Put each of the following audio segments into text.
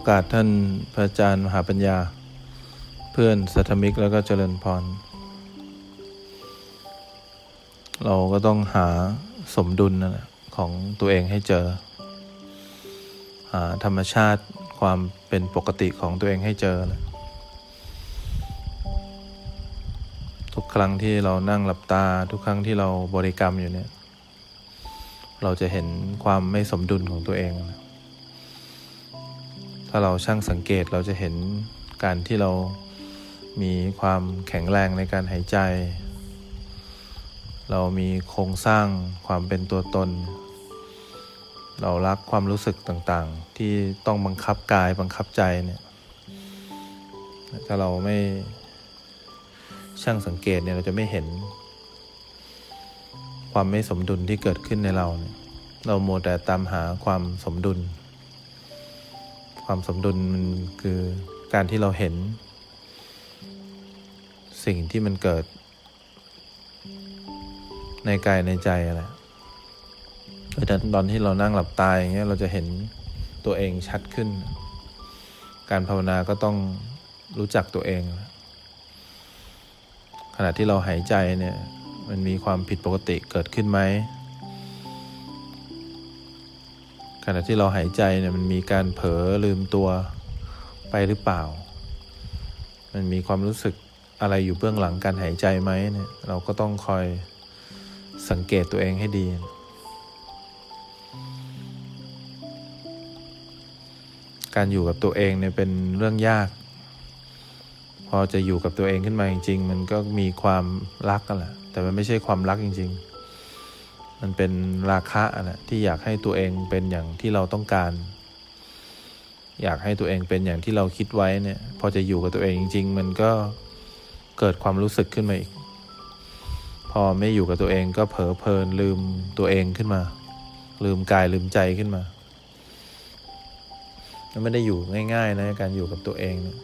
อโอกาสท่านพระอาจารย์มหาปัญญา เพื่อนสัทมิกแล้วก็เจริญพร เราก็ต้องหาสมดุลนะของตัวเองให้เจอ หาธรรมชาติความเป็นปกติของตัวเองให้เจอนะทุกครั้งที่เรานั่งหลับตาทุกครั้งที่เราบริกรรมอยู่เนี่ย เราจะเห็นความไม่สมดุลของตัวเองนะ ถ้าเราช่างสังเกตเราจะเห็นการที่เรามีความแข็งแรงในการหายใจ เรามีโครงสร้างความเป็นตัวตน เรารักความรู้สึกต่างๆ ที่ต้องบังคับกายบังคับใจเนี่ยถ้าเราไม่ช่างสังเกตเนี่ยเราจะไม่เห็น ความไม่สมดุลที่เกิดขึ้นในเราเนี่ยเราโมแต่ตามหาความสมดุล ความสมดุลมันคือการที่เราเห็น สิ่งที่มันเกิด ในกายในใจอะไรแต่ตอนที่เรานั่งหลับตายอย่างเงี้ยเราจะเห็นตัวเองชัดขึ้น การภาวนาก็ต้องรู้จักตัวเอง ขณะที่เราหายใจเนี่ย มันมีความผิดปกติเกิดขึ้นไหม ขณะที่เราหายใจเนี่ยมันมีการเผลอลืมตัวไปหรือเปล่า มันมีความรู้สึกอะไรอยู่เบื้องหลังการหายใจไหมเนี่ย เราก็ต้องคอยสังเกตตัวเองให้ดี การอยู่กับตัวเองเนี่ยเป็นเรื่องยาก พอจะอยู่กับตัวเองขึ้นมาจริง ๆ มันก็มีความรักกันแหละ แต่มันไม่ใช่ความรักจริง ๆ มันเป็นราคะนะที่อยากให้ตัวเองเป็นอย่างที่เราต้องการ อยากให้ตัวเองเป็นอย่างที่เราคิดไว้เนี่ย พอจะอยู่กับตัวเองจริง ๆ มันก็เกิดความรู้สึกขึ้นมาอีก พอไม่อยู่กับตัวเองก็เผลอเพลินลืมตัวเองขึ้นมา ลืมกายลืมใจขึ้นมามันไม่ได้อยู่ง่าย ๆ นะ การอยู่กับตัวเองเนี่ย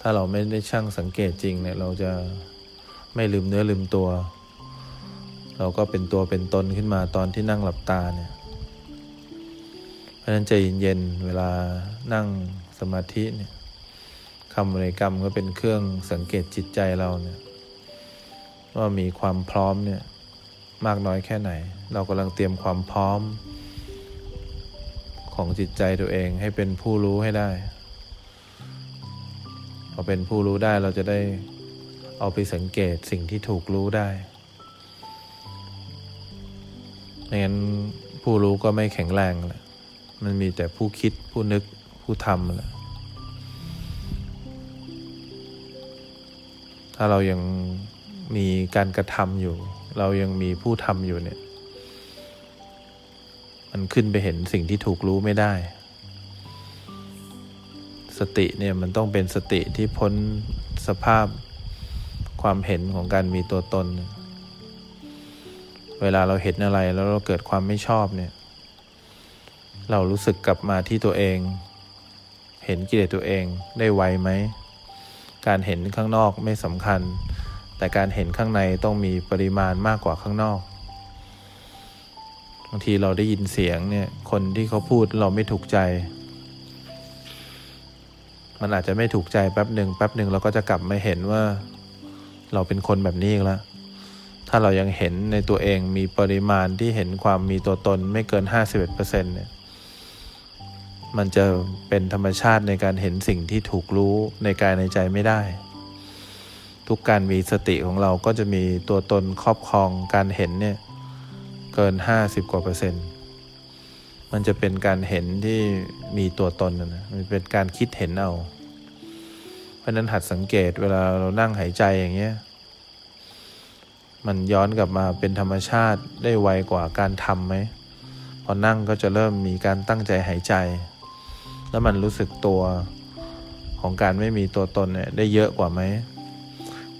ถ้าเราไม่ได้ช่างสังเกตจริงเนี่ย เราจะไม่ลืมเนื้อลืมตัว เราก็เป็นตัวเป็นตนขึ้นมาตอนที่นั่งหลับตาเนี่ยเพราะฉะนั้นใจเย็นๆเวลานั่งสมาธิเนี่ยคำบริกรรมก็เป็นเครื่องสังเกตจิตใจเราเนี่ยว่ามีความพร้อมเนี่ยมากน้อยแค่ไหน เรากำลังเตรียมความพร้อม ของจิตใจตัวเองให้เป็นผู้รู้ให้ได้พอเป็นผู้รู้ได้เราจะได้เอาไปสังเกตสิ่งที่ถูกรู้ได้ ไม่งั้นผู้รู้ก็ไม่แข็งแรงแหละมันมีแต่ผู้คิดผู้นึกผู้ทำแหละถ้าเรายังมีการกระทำอยู่ เรายังมีผู้ทำอยู่เนี่ย มันขึ้นไปเห็นสิ่งที่ถูกรู้ไม่ได้ สติเนี่ยมันต้องเป็นสติที่พ้นสภาพความเห็นของการมีตัวตนเวลาเราเห็นอะไรแล้วเราเกิดความไม่ชอบเนี่ย เรารู้สึกกลับมาที่ตัวเอง เห็นกิเลสตัวเองได้ไวไหม การเห็นข้างนอกไม่สำคัญ แต่การเห็นข้างในต้องมีปริมาณมากกว่าข้างนอกบางทีเราได้ยินเสียงเนี่ย คนที่เขาพูดเราไม่ถูกใจ มันอาจจะไม่ถูกใจแป๊บหนึ่งแป๊บหนึ่งเราก็จะกลับมาเห็นว่า เราเป็นคนแบบนี้อีกแล้ว ถ้าเรายังเห็นในตัวเองมีปริมาณที่เห็นความมีตัวตนไม่เกิน 51%เนี่ยมันจะเป็นธรรมชาติในการเห็นสิ่งที่ถูกรู้ในกายในใจไม่ได้ ทุกการมีสติของเราก็จะมีตัวตนครอบครองการเห็นเนี่ยเกิน 50 กว่าเปอร์เซ็นต์ มันจะเป็นการเห็นที่มีตัวตนนะมันเป็นการคิดเห็นเอา เพราะนั้นหัดสังเกตเวลาเรานั่งหายใจอย่างเงี้ย มันย้อนกลับมาเป็นธรรมชาติได้ไวกว่าการทำไหมพอนั่งก็จะเริ่มมีการตั้งใจหายใจ แล้วมันรู้สึกตัวของการไม่มีตัวตนเนี่ยได้เยอะกว่าไหม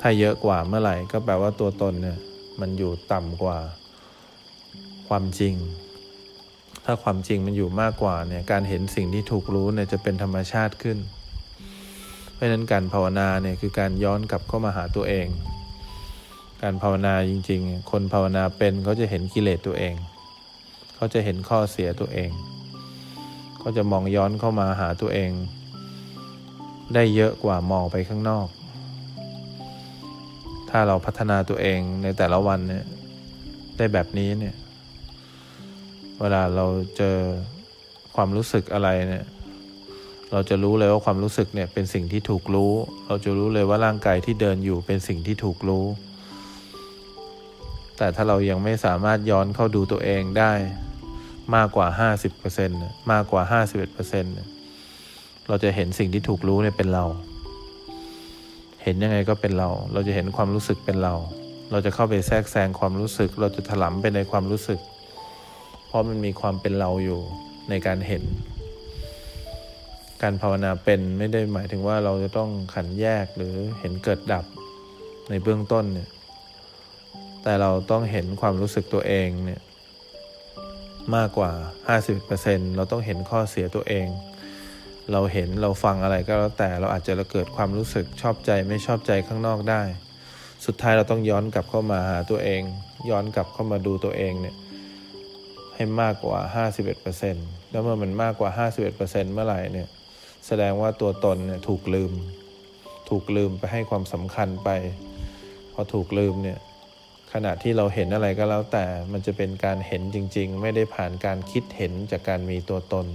ถ้าเยอะกว่าเมื่อไหร่ก็แปลว่าตัวตนเนี่ยมันอยู่ต่ำกว่าความจริง ถ้าความจริงมันอยู่มากกว่าเนี่ยการเห็นสิ่งที่ถูกรู้เนี่ยจะเป็นธรรมชาติขึ้น เพราะนั้นการภาวนาเนี่ยคือการย้อนกลับเข้ามาหาตัวเอง การภาวนาจริง ๆ คนภาวนาเป็นเขาจะเห็นกิเลสตัวเอง เขาจะเห็นข้อเสียตัวเองก็จะมองย้อนเข้ามาหาตัวเอง ได้เยอะกว่ามองไปข้างนอก ถ้าเราพัฒนาตัวเองในแต่ละวันเนี่ยได้แบบนี้เนี่ย เวลาเราเจอความรู้สึกอะไรเนี่ย เราจะรู้เลยว่าความรู้สึกเนี่ยเป็นสิ่งที่ถูกรู้ เราจะรู้เลยว่าร่างกายที่เดินอยู่เป็นสิ่งที่ถูกรู้ แต่ถ้าเรายังไม่สามารถย้อนเข้าดูตัวเองได้ มากกว่า 50%มากกว่า 51%เราจะเห็นสิ่งที่ถูกรู้เนี่ยเป็นเรา เห็นยังไงก็เป็นเรา เราจะเห็นความรู้สึกเป็นเรา เราจะเข้าไปแทรกแซงความรู้สึก เราจะถลำไปในความรู้สึก เพราะมันมีความเป็นเราอยู่ในการเห็น การภาวนาเป็นไม่ได้หมายถึงว่าเราจะต้องขันแยกหรือเห็นเกิดดับในเบื้องต้นเนี่ย แต่เราต้องเห็นความรู้สึกตัวเองเนี่ยมากกว่า50%เราต้องเห็นข้อเสียตัวเอง เราเห็นเราฟังอะไรก็แล้วแต่เราอาจจะเกิดความรู้สึกชอบใจไม่ชอบใจข้างนอกได้ สุดท้ายเราต้องย้อนกลับเข้ามาหาตัวเอง ย้อนกลับเข้ามาดูตัวเองเนี่ยให้มากกว่า 51%แล้วเมื่อมันมากกว่า 51%เมื่อไหร่เนี่ยแสดงว่าตัวตนเนี่ยถูกลืม ถูกลืมไปให้ความสำคัญไป พอถูกลืมเนี่ย ขณะที่เราเห็นอะไรก็แล้วแต่มันจะเป็นการเห็นจริง ๆ ไม่ได้ผ่านการคิดเห็นจากการมีตัวตน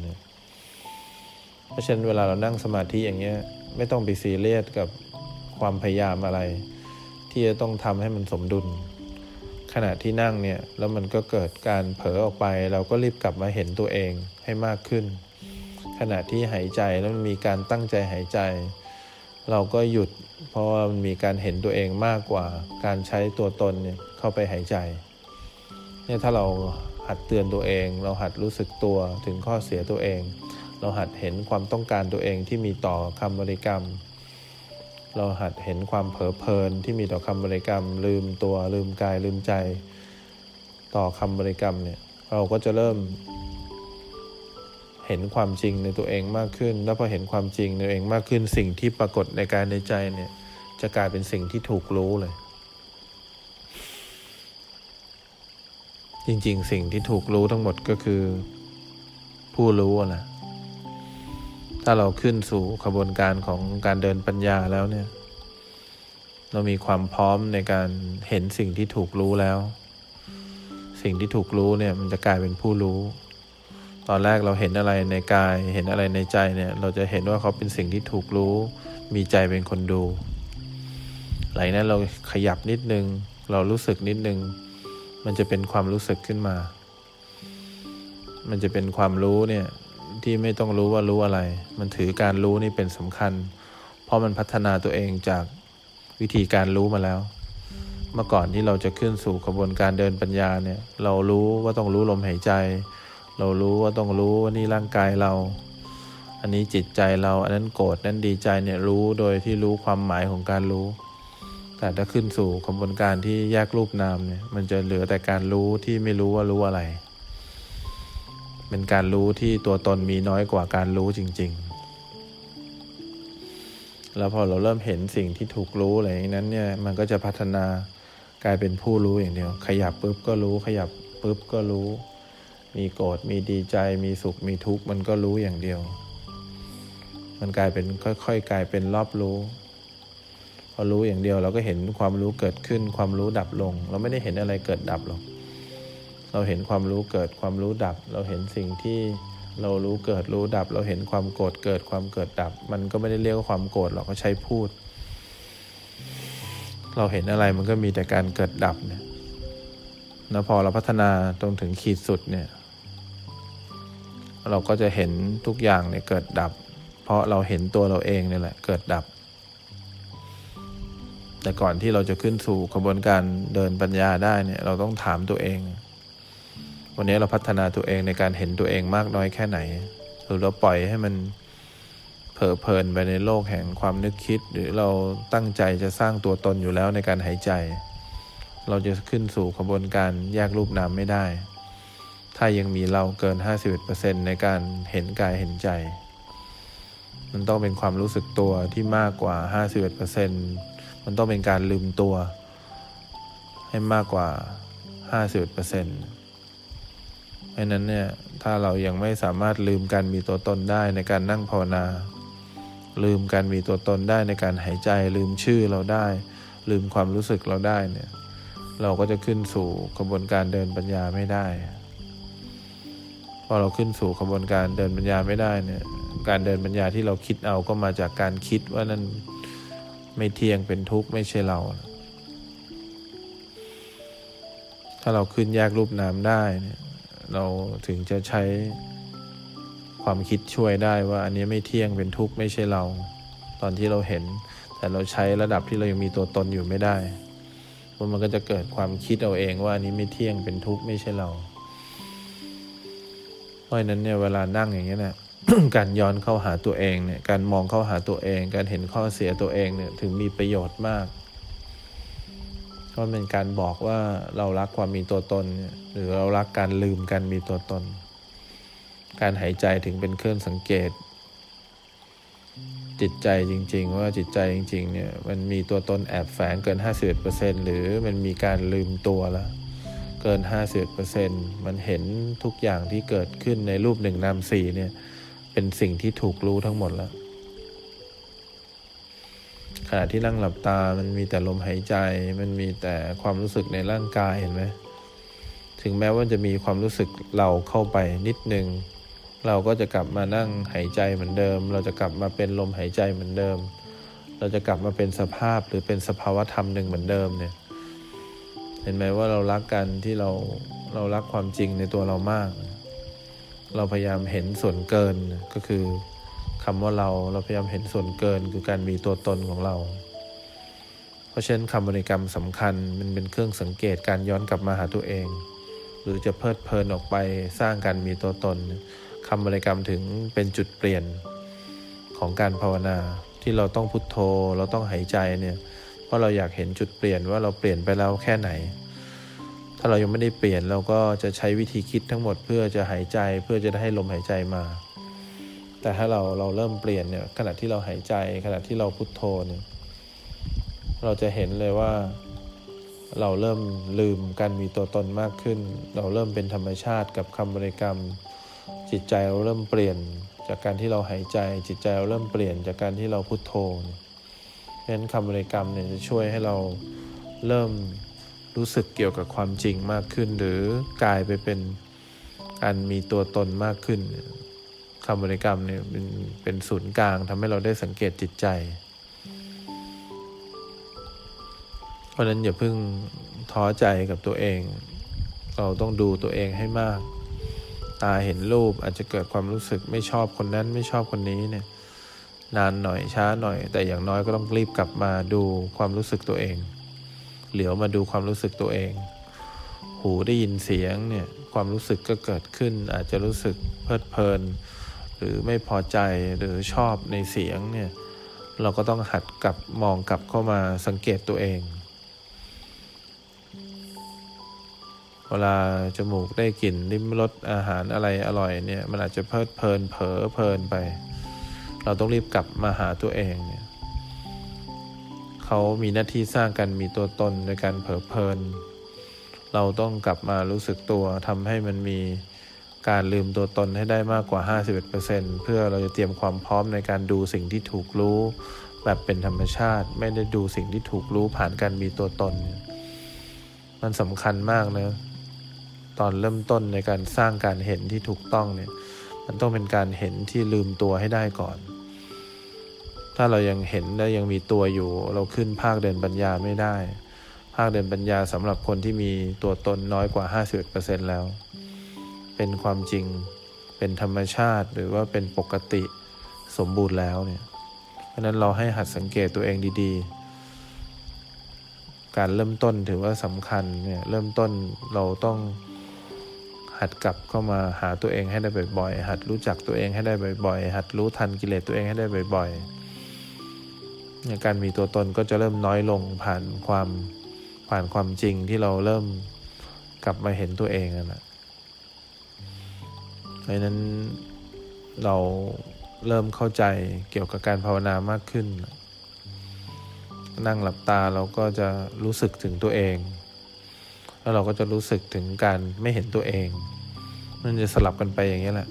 เพราะฉะนั้นเวลาเรานั่งสมาธิอย่างเงี้ยไม่ต้องไปซีเรียสกับความพยายามอะไร ที่จะต้องทำให้มันสมดุล ขณะที่นั่งเนี่ยแล้วมันก็เกิดการเผลอออกไป เราก็รีบกลับมาเห็นตัวเองให้มากขึ้น ขณะที่หายใจแล้วมันมีการตั้งใจหายใจ เราก็หยุด เพราะว่ามันมีการเห็นตัวเองมากกว่าการใช้ตัวตนเนี่ย เข้าไปหายใจเนี่ยถ้าเราหัดเตือนตัวเอง เราหัดรู้สึกตัวถึงข้อเสียตัวเอง เราหัดเห็นความต้องการตัวเองที่มีต่อคำบริกรรม เราหัดเห็นความเผลอเพลินที่มีต่อคำบริกรรม ลืมตัวลืมกายลืมใจ ต่อคำบริกรรมเนี่ยเราก็จะเริ่ม เห็นความจริงในตัวเองมากขึ้น แล้วพอเห็นความจริงในตัวเองมากขึ้นสิ่งที่ปรากฏในกายในใจเนี่ยจะกลายเป็นสิ่งที่ถูกรู้เลย จริง ๆ สิ่งที่ถูกรู้ทั้งหมดก็คือ ผู้รู้นะถ้าเราขึ้นสู่ขบวนการของการเดินปัญญาแล้วเนี่ย เรามีความพร้อมในการเห็นสิ่งที่ถูกรู้แล้ว สิ่งที่ถูกรู้เนี่ย มันจะกลายเป็นผู้รู้ ตอนแรกเราเห็นอะไรในกาย เห็นอะไรในใจเนี่ย เราจะเห็นว่าเขาเป็นสิ่งที่ถูกรู้ มีใจเป็นคนดูหลังนั้นเราขยับนิดนึง เรารู้สึกนิดนึง มันจะเป็นความรู้สึกขึ้นมา มันจะเป็นความรู้เนี่ยที่ไม่ต้องรู้ว่ารู้อะไร มันถือการรู้นี่เป็นสำคัญ เพราะมันพัฒนาตัวเองจากวิธีการรู้มาแล้ว เมื่อก่อนที่เราจะขึ้นสู่กระบวนการเดินปัญญาเนี่ย เรารู้ว่าต้องรู้ลมหายใจ เรารู้ว่าต้องรู้ว่านี่ร่างกายเรา อันนี้จิตใจเรา อันนั้นโกรธนั้นดีใจเนี่ยรู้โดยที่รู้ความหมายของการรู้ แต่ถ้าขึ้นสู่กระบวนการที่แยกรูปนามเนี่ย มันจะเหลือแต่การรู้ที่ไม่รู้ว่ารู้อะไร เป็นการรู้ที่ตัวตนมีน้อยกว่าการรู้จริง ๆ แล้วพอเราเริ่มเห็นสิ่งที่ถูกรู้อะไรอย่างนั้นเนี่ย มันก็จะพัฒนากลายเป็นผู้รู้อย่างเดียว ขยับปุ๊บก็รู้ ขยับปุ๊บก็รู้ มีโกรธ มีดีใจ มีสุข มีทุกข์ มันก็รู้อย่างเดียว มันกลายเป็นค่อยๆ กลายเป็นรอบรู้ อรู้อย่างเดียวเราก็เห็นความรู้เกิดขึ้น ความรู้ดับลง เราไม่ได้เห็นอะไรเกิดดับหรอก เราเห็นความรู้เกิดความรู้ดับ เราเห็นสิ่งที่เรารู้เกิดรู้ดับ เราเห็นความโกรธเกิดความเกิดดับ มันก็ไม่ได้เรียกว่าความโกรธหรอกเขาใช้พูด เราเห็นอะไรมันก็มีแต่การเกิดดับเนี่ยแล้วพอเราพัฒนาตรงถึงขีดสุดเนี่ยเราก็จะเห็นทุกอย่างเนี่ยเกิดดับ เพราะเราเห็นตัวเราเองนี่แหละเกิดดับ แต่ก่อนที่เราจะขึ้นสู่กระบวนการเดินปัญญาได้เนี่ยเราต้องถามตัวเอง วันนี้เราพัฒนาตัวเองในการเห็นตัวเองมากน้อยแค่ไหน หรือเราปล่อยให้มันเผลอเพลินไปในโลกแห่งความนึกคิด หรือเราตั้งใจจะสร้างตัวตนอยู่แล้วในการหายใจ เราจะขึ้นสู่กระบวนการแยกรูปนามไม่ได้ ถ้ายังมีเราเกิน 51%ในการเห็นกายเห็นใจ มันต้องเป็นความรู้สึกตัวที่มากกว่า 51% มันต้องเป็นการลืมตัว ให้มากกว่า50%เพราะนั้นเนี่ยถ้าเรายังไม่สามารถลืมการมีตัวตนได้ในการนั่งภาวนา ลืมการมีตัวตนได้ในการหายใจ ลืมชื่อเราได้ ลืมความรู้สึกเราได้เนี่ยเราก็จะขึ้นสู่กระบวนการเดินปัญญาไม่ได้พอเราขึ้นสู่กระบวนการเดินปัญญาไม่ได้เนี่ยการเดินปัญญาที่เราคิดเอาก็มาจากการคิดว่านั่น ไม่เที่ยงเป็นทุกข์ไม่ใช่เรา ถ้าเราขึ้นแยกรูปนามได้เนี่ยเราถึงจะใช้ความคิดช่วยได้ว่า อันนี้ไม่เที่ยงเป็นทุกข์ไม่ใช่เรา ตอนที่เราเห็น แต่เราใช้ระดับที่เรายังมีตัวตนอยู่ไม่ได้เพราะมันก็จะเกิดความคิดเอาเองว่าอันนี้ไม่เที่ยงเป็นทุกข์ไม่ใช่เรา เพราะนั้นเนี่ยเวลานั่งอย่างนี้เนะ การย้อนเข้าหาตัวเองเนี่ยการมองเข้าหาตัวเอง การเห็นข้อเสียตัวเองเนี่ยถึงมีประโยชน์มากก็เป็นการบอกว่าเรารักความมีตัวตน หรือเรารักการลืมการมีตัวตน การหายใจถึงเป็นเครื่องสังเกต จิตใจจริง ๆ ว่าจิตใจจริง ๆ เนี่ยมันมีตัวตนแอบแฝงเกิน 51%หรือมันมีการลืมตัวแล้วเกิน 51%มันเห็นทุกอย่างที่เกิดขึ้นในรูปหนึ่งนามสี่เนี่ย เป็นสิ่งที่ถูกรู้ทั้งหมดแล้ว ขณะที่นั่งหลับตามันมีแต่ลมหายใจ มันมีแต่ความรู้สึกในร่างกายเห็นไหมถึงแม้ว่าจะมีความรู้สึกเราเข้าไปนิดนึง เราก็จะกลับมานั่งหายใจเหมือนเดิม เราจะกลับมาเป็นลมหายใจเหมือนเดิม เราจะกลับมาเป็นสภาพหรือเป็นสภาวะธรรมหนึ่งเหมือนเดิมเนี่ย เห็นไหมว่าเรารักกันที่เราเรารักความจริงในตัวเรามากเเราพยายามเห็นส่วนเกินก็คือคำว่าเราเราพยายามเห็นส่วนเกินคือการมีตัวตนของเรา เพราะฉะนั้นคำบริกรรมสำคัญมันเป็นเครื่องสังเกตการย้อนกลับมาหาตัวเอง หรือจะเพลิดเพลินออกไปสร้างการมีตัวตนคำบริกรรมถึงเป็นจุดเปลี่ยนของการภาวนาที่เราต้องพุโทโธ เราต้องหายใจเนี่ยเพราะเราอยากเห็นจุดเปลี่ยนว่าเราเปลี่ยนไปแล้วแค่ไหน ถ้าเรายังไม่ได้เปลี่ยนเราก็จะใช้วิธีคิดทั้งหมดเพื่อจะหายใจเพื่อจะได้ให้ลมหายใจมา แต่ถ้าเราเราเริ่มเปลี่ยนเนี่ยขณะที่เราหายใจขณะที่เราพุโทโธเนี่ยเราจะเห็นเลยว่าเราเริ่มลืมการมีตัวตนมากขึ้น เราเริ่มเป็นธรรมชาติกับคำบริกรรม จิตใจเราเริ่มเปลี่ยน จากการที่เราหายใจ จิตใจเราเริ่มเปลี่ยนจากการที่เราพุโทโธเพราะฉะนั้นคำบริกรรมเนี่ยจะช่วยให้เราเริ่ม รู้สึกเกี่ยวกับความจริงมากขึ้น หรือกลายไปเป็นการมีตัวตนมากขึ้นคำบริกรรมเนี่ยเป็นเป็นศูนย์กลางทำให้เราได้สังเกตจิตใจ เพราะนั้นอย่าเพิ่งท้อใจกับตัวเอง เราต้องดูตัวเองให้มาก ตาเห็นรูปอาจจะเกิดความรู้สึกไม่ชอบคนนั้นไม่ชอบคนนี้เนี่ยนานหน่อยช้าหน่อย แต่อย่างน้อยก็ต้องรีบกลับมาดูความรู้สึกตัวเอง เหลียวมาดูความรู้สึกตัวเอง หูได้ยินเสียงเนี่ยความรู้สึกก็เกิดขึ้น อาจจะรู้สึกเพลิดเพลิน หรือไม่พอใจหรือชอบในเสียงเนี่ยเราก็ต้องหัดกลับมองกลับเข้ามาสังเกตตัวเอง เวลาจมูกได้กลิ่นลิ้มรสอาหารอะไรอร่อยเนี่ยมันอาจจะเพลิดเพลินเผลอเพลินไป เราต้องรีบกลับมาหาตัวเองเนี่ย เขามีหน้าที่สร้างกันมีตัวตนในการเผลอเพลิน เราต้องกลับมารู้สึกตัวทำให้มันมีการลืมตัวตนให้ได้มากกว่า 51%เพื่อเราจะเตรียมความพร้อมในการดูสิ่งที่ถูกรู้ แบบเป็นธรรมชาติ ไม่ได้ดูสิ่งที่ถูกรู้ผ่านการมีตัวตน มันสำคัญมากนะตอนเริ่มต้นในการสร้างการเห็นที่ถูกต้องเนี่ย มันต้องเป็นการเห็นที่ลืมตัวให้ได้ก่อน ถ้าเรายังเห็นและยังมีตัวอยู่ เราขึ้นภาคเดินปัญญาไม่ได้ ภาคเดินปัญญาสำหรับคนที่มีตัวตนน้อยกว่า 51%แล้ว เป็นความจริง เป็นธรรมชาติหรือว่าเป็นปกติสมบูรณ์แล้วเนี่ย เพราะนั้นเราให้หัดสังเกตตัวเองดีๆ การเริ่มต้นถือว่าสำคัญเนี่ยเริ่มต้นเราต้องหัดกลับเข้ามาหาตัวเองให้ได้บ่อยๆ หัดรู้จักตัวเองให้ได้บ่อยๆ หัดรู้ทันกิเลสตัวเองให้ได้บ่อยๆเนี่ย การมีตัวตนก็จะเริ่มน้อยลงผ่านความผ่านความจริงที่เราเริ่มกลับมาเห็นตัวเองนั่นแหละพราะนั้นเราเริ่มเข้าใจเกี่ยวกับการภาวนามากขึ้น นั่งหลับตาเราก็จะรู้สึกถึงตัวเอง แล้วเราก็จะรู้สึกถึงการไม่เห็นตัวเอง มันจะสลับกันไปอย่างนี้แหละ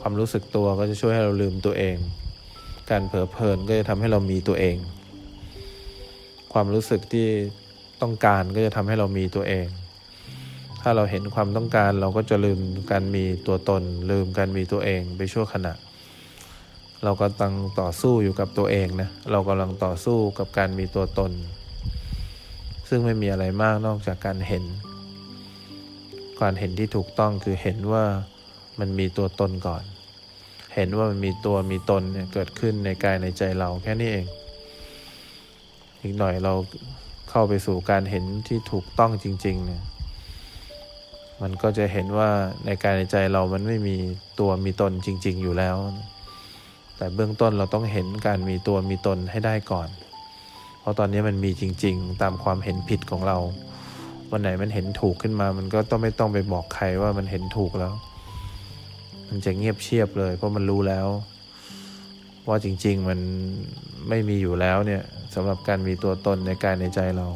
ความรู้สึกตัวก็จะช่วยให้เราลืมตัวเอง การเผลอเพลินก็จะทำให้เรามีตัวเอง ความรู้สึกที่ต้องการก็จะทำให้เรามีตัวเอง ถ้าเราเห็นความต้องการเราก็จะลืมการมีตัวตน ลืมการมีตัวเองไปชั่วขณะ เราก็ตั้งต่อสู้อยู่กับตัวเองนะ เรากำลังต่อสู้กับการมีตัวตน ซึ่งไม่มีอะไรมากนอกจากการเห็น การเห็นที่ถูกต้องคือเห็นว่ามันมีตัวตนก่อน เห็นว่ามันมีตัวมีตนเนี่ยเกิดขึ้นในกายในใจเราแค่นี้เอง อีกหน่อยเราเข้าไปสู่การเห็นที่ถูกต้องจริง ๆ เนี่ย มันก็จะเห็นว่าในกายในใจเรามันไม่มีตัวมีตนจริง ๆ อยู่แล้ว แต่เบื้องต้นเราต้องเห็นการมีตัวมีตนให้ได้ก่อน เพราะตอนนี้มันมีจริง ๆ ตามความเห็นผิดของเรา วันไหนมันเห็นถูกขึ้นมา มันก็ต้องไม่ต้องไปบอกใครว่ามันเห็นถูกแล้ว มันจะเงียบเชียบเลย เพราะมันรู้แล้วว่าจริง ๆ มันไม่มีอยู่แล้วเนี่ยสำหรับการมีตัวตนในกายในใจเรา